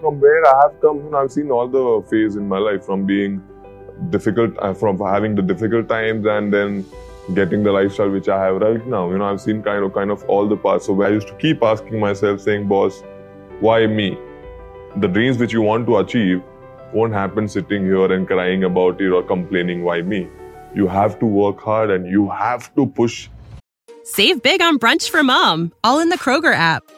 From where I have come, you know, I've seen all the phase in my life from being difficult, uh, from having the difficult times and then getting the lifestyle which I have right now. You know, I've seen kind of kind of all the parts. So I used to keep asking myself, saying, "Boss, why me?" The dreams which you want to achieve won't happen sitting here and crying about it or complaining, "Why me?" You have to work hard and you have to push. Save big on brunch for mom, all in the Kroger app.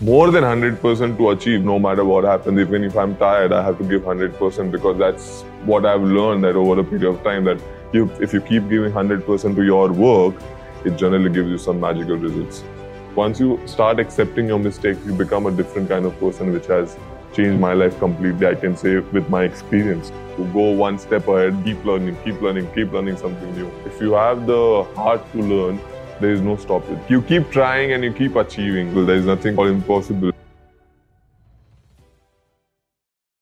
More than 100% to achieve no matter what happens. Even if i'm tired i have to give 100% because that's what i've learned that over a period of time that you, if you keep giving 100% to your work it generally gives you some magical results. Once you start accepting your mistakes you become a different kind of person which has changed my life completely i can say with my experience. To go one step ahead keep learning keep learning keep learning something new. If you have the heart to learn there is no stoppage. You keep trying and you keep achieving. There is nothing called impossible.